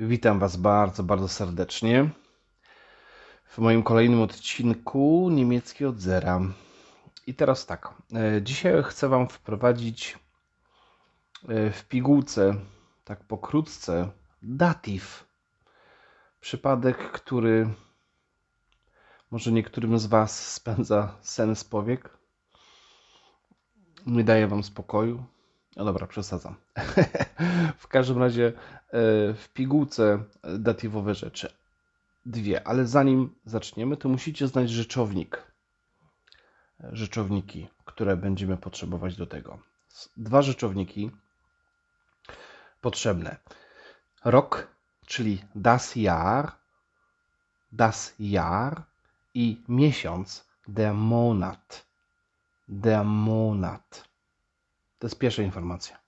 Witam Was bardzo, bardzo serdecznie w moim kolejnym odcinku niemiecki od zera. I teraz tak, e, dzisiaj chcę Wam wprowadzić e, w pigułce, tak pokrótce, datyw. Przypadek, który może niektórym z Was spędza sen z powiek. Nie daje Wam spokoju. No dobra, przesadzam. w każdym razie e, w pigułce datywowe rzeczy. Dwie, ale zanim zaczniemy, to musicie znać rzeczownik. Rzeczowniki, które będziemy potrzebować do tego. Dwa rzeczowniki potrzebne. Rok, czyli das Jahr, das Jahr i miesiąc, der Monat. Der Monat. To jest pierwsza informacja.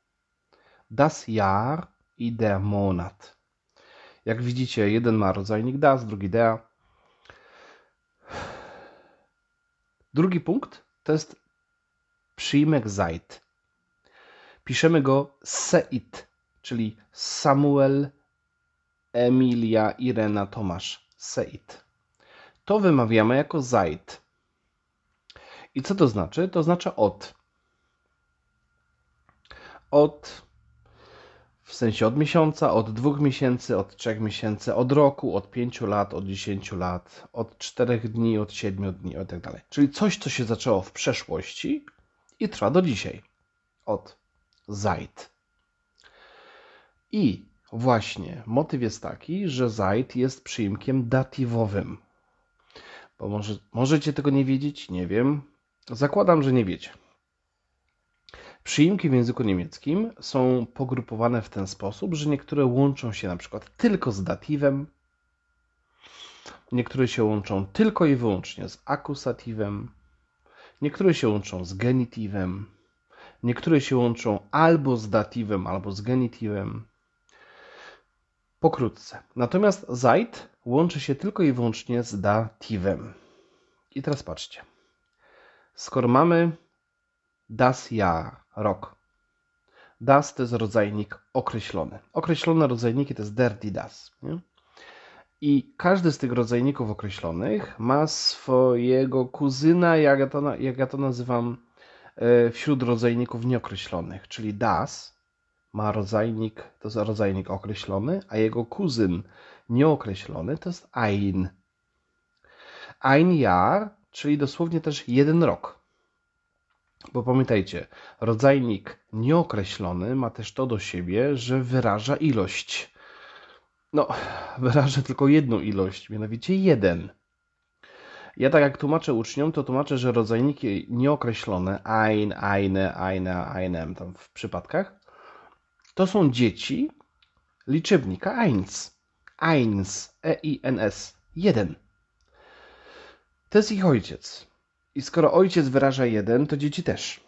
Das Jahr i der Monat. Jak widzicie, jeden ma rodzajnik das, drugi der. Drugi punkt to jest przyjmek seit. Piszemy go seit, czyli Samuel, Emilia, Irena, Tomasz. Seit. To wymawiamy jako seit. I co to znaczy? To znaczy od od w sensie od miesiąca, od dwóch miesięcy, od trzech miesięcy, od roku, od pięciu lat, od dziesięciu lat, od czterech dni, od siedmiu dni, i tak. Czyli coś, co się zaczęło w przeszłości i trwa do dzisiaj. Od Zeit. I właśnie motyw jest taki, że Zeit jest przyimkiem datywowym. Bo może, możecie tego nie wiedzieć, nie wiem. Zakładam, że nie wiecie. Przyimki w języku niemieckim są pogrupowane w ten sposób, że niektóre łączą się na przykład tylko z datywem, niektóre się łączą tylko i wyłącznie z akusatywem, niektóre się łączą z genitywem, niektóre się łączą albo z datywem, albo z genitywem. Pokrótce. Natomiast Zeit łączy się tylko i wyłącznie z datywem. I teraz patrzcie. Skoro mamy das Jahr, rok. Das to jest rodzajnik określony. Określone rodzajniki to jest der, die, das. Nie? I każdy z tych rodzajników określonych ma swojego kuzyna, jak ja to, jak ja to nazywam, e, wśród rodzajników nieokreślonych. Czyli das ma rodzajnik, to jest rodzajnik określony, a jego kuzyn nieokreślony to jest ein. Ein Jahr, czyli dosłownie też jeden rok. Bo pamiętajcie, rodzajnik nieokreślony ma też to do siebie, że wyraża ilość. No, wyraża tylko jedną ilość, mianowicie jeden. Ja tak jak tłumaczę uczniom, to tłumaczę, że rodzajniki nieokreślone, ein, eine, eine, einem, tam w przypadkach, to są dzieci liczebnika eins. Eins, E-I-N-S, jeden. To jest ich ojciec. I skoro ojciec wyraża jeden, to dzieci też.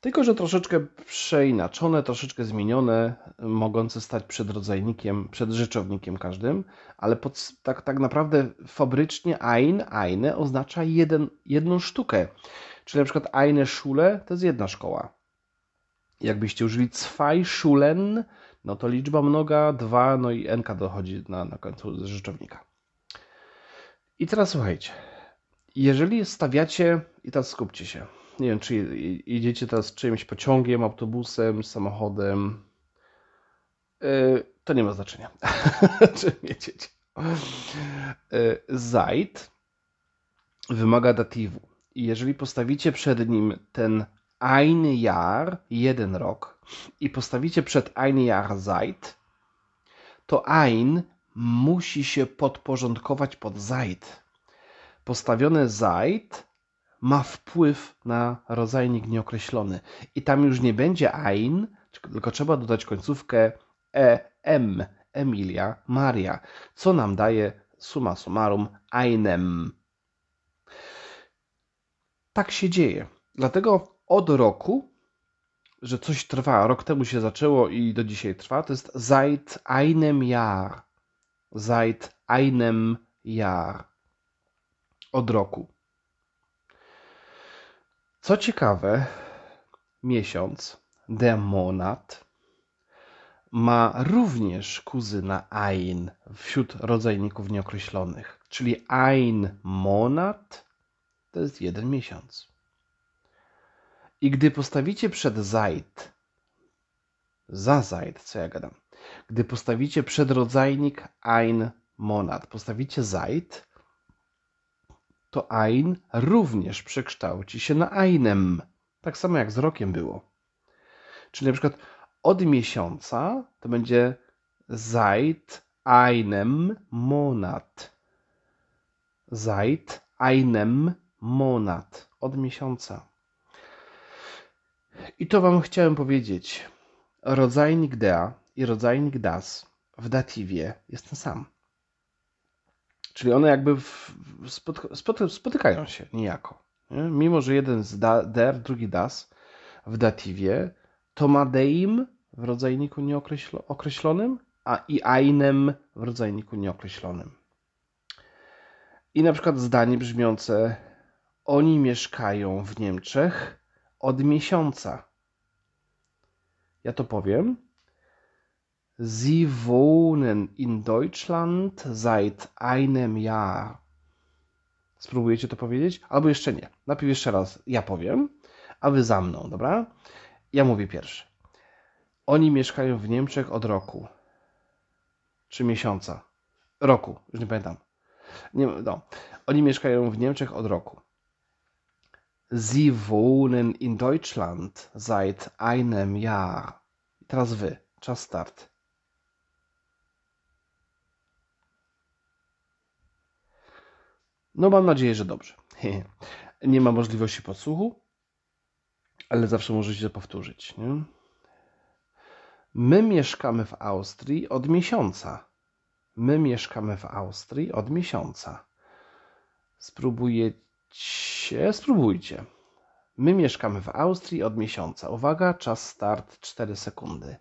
Tylko, że troszeczkę przeinaczone, troszeczkę zmienione, mogące stać przed rodzajnikiem, przed rzeczownikiem każdym, ale pod, tak, tak naprawdę fabrycznie ein, eine oznacza jeden, jedną sztukę. Czyli na przykład eine Schule to jest jedna szkoła. Jakbyście użyli zwei Schulen, no to liczba mnoga, dwa, no i nk dochodzi na, na końcu rzeczownika. I teraz słuchajcie. Jeżeli stawiacie, i teraz skupcie się, nie wiem, czy idziecie teraz czymś pociągiem, autobusem, samochodem, yy, to nie ma znaczenia, czy jedziecie. Yy, Zajd wymaga datywu. I jeżeli postawicie przed nim ten ein Jahr, jeden rok, i postawicie przed ein Jahr Zajd, to ein musi się podporządkować pod Zajd postawione Zeit ma wpływ na rodzajnik nieokreślony. I tam już nie będzie ein, tylko trzeba dodać końcówkę e, m, Emilia, Maria, co nam daje summa summarum einem. Tak się dzieje. Dlatego od roku, że coś trwa, rok temu się zaczęło i do dzisiaj trwa, to jest seit einem Jahr. Seit einem Jahr od roku. Co ciekawe, miesiąc, der Monat, ma również kuzyna ein wśród rodzajników nieokreślonych, czyli ein monat to jest jeden miesiąc. I gdy postawicie przed zajd, za zajd, co ja gadam, gdy postawicie przed rodzajnik ein monat, postawicie zajd, to ein również przekształci się na einem. Tak samo jak z rokiem było. Czyli na przykład od miesiąca to będzie seit einem Monat. Seit einem Monat. Od miesiąca. I to Wam chciałem powiedzieć. Rodzajnik dea i rodzajnik das w datywie jest ten sam. Czyli one jakby w, spotykają się niejako. Nie? Mimo, że jeden z da, der, drugi das w datywie, to ma deim w rodzajniku nieokreślonym, a i einem w rodzajniku nieokreślonym. I na przykład zdanie brzmiące oni mieszkają w Niemczech od miesiąca. Ja to powiem. Sie wohnen in Deutschland seit einem Jahr. Spróbujecie to powiedzieć? Albo jeszcze nie. Najpierw jeszcze raz ja powiem, a wy za mną, dobra? Ja mówię pierwszy. Oni mieszkają w Niemczech od roku. Czy miesiąca? Roku, już nie pamiętam. Nie, no. Oni mieszkają w Niemczech od roku. Sie wohnen in Deutschland seit einem Jahr. Teraz wy. Czas start. No mam nadzieję, że dobrze. Nie ma możliwości podsłuchu, ale zawsze możecie powtórzyć. Nie? My mieszkamy w Austrii od miesiąca. My mieszkamy w Austrii od miesiąca. Spróbujecie, spróbujcie. My mieszkamy w Austrii od miesiąca. Uwaga, czas start 4 sekundy.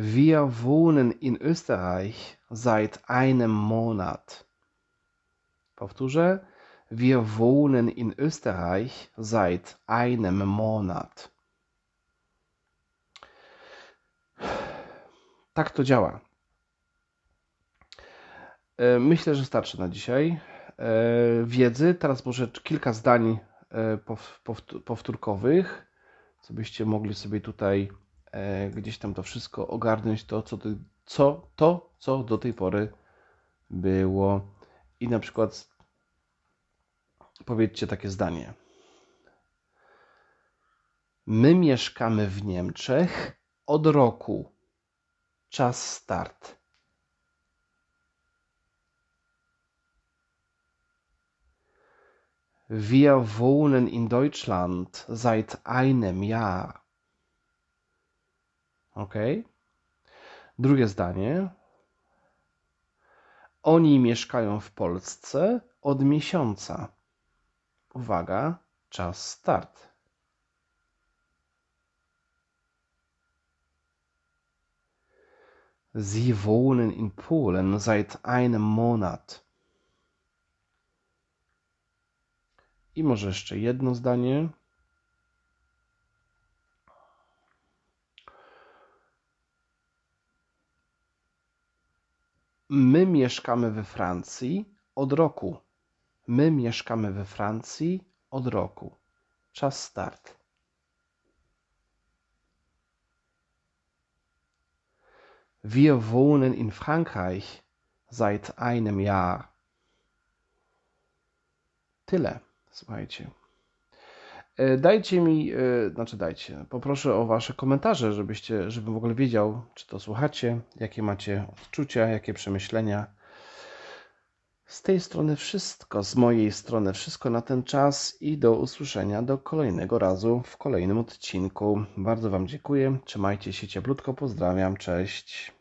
Wir wohnen in Österreich seit einem Monat. Powtórzę. Wir wohnen in Österreich seit einem Monat. Tak to działa. E, myślę, że starczy na dzisiaj e, wiedzy. Teraz może kilka zdań e, powtórkowych, co byście mogli sobie tutaj gdzieś tam to wszystko ogarnąć, to co, co, to, co do tej pory było. I na przykład powiedzcie takie zdanie. My mieszkamy w Niemczech od roku. Czas start. Wir wohnen in Deutschland seit einem Jahr. Ok? Drugie zdanie. Oni mieszkają w Polsce od miesiąca. Uwaga, czas start. Sie wohnen in Polen seit einem Monat. I może jeszcze jedno zdanie. My mieszkamy we Francji od roku. My mieszkamy we Francji od roku. Czas start. Wir wohnen in Frankreich seit einem Jahr. Tyle, słuchajcie. E, dajcie mi, e, znaczy dajcie, poproszę o Wasze komentarze, żebyście, żebym w ogóle wiedział, czy to słuchacie, jakie macie odczucia, jakie przemyślenia z tej strony wszystko, z mojej strony wszystko na ten czas i do usłyszenia do kolejnego razu w kolejnym odcinku. Bardzo Wam dziękuję, trzymajcie się cieplutko, pozdrawiam, cześć.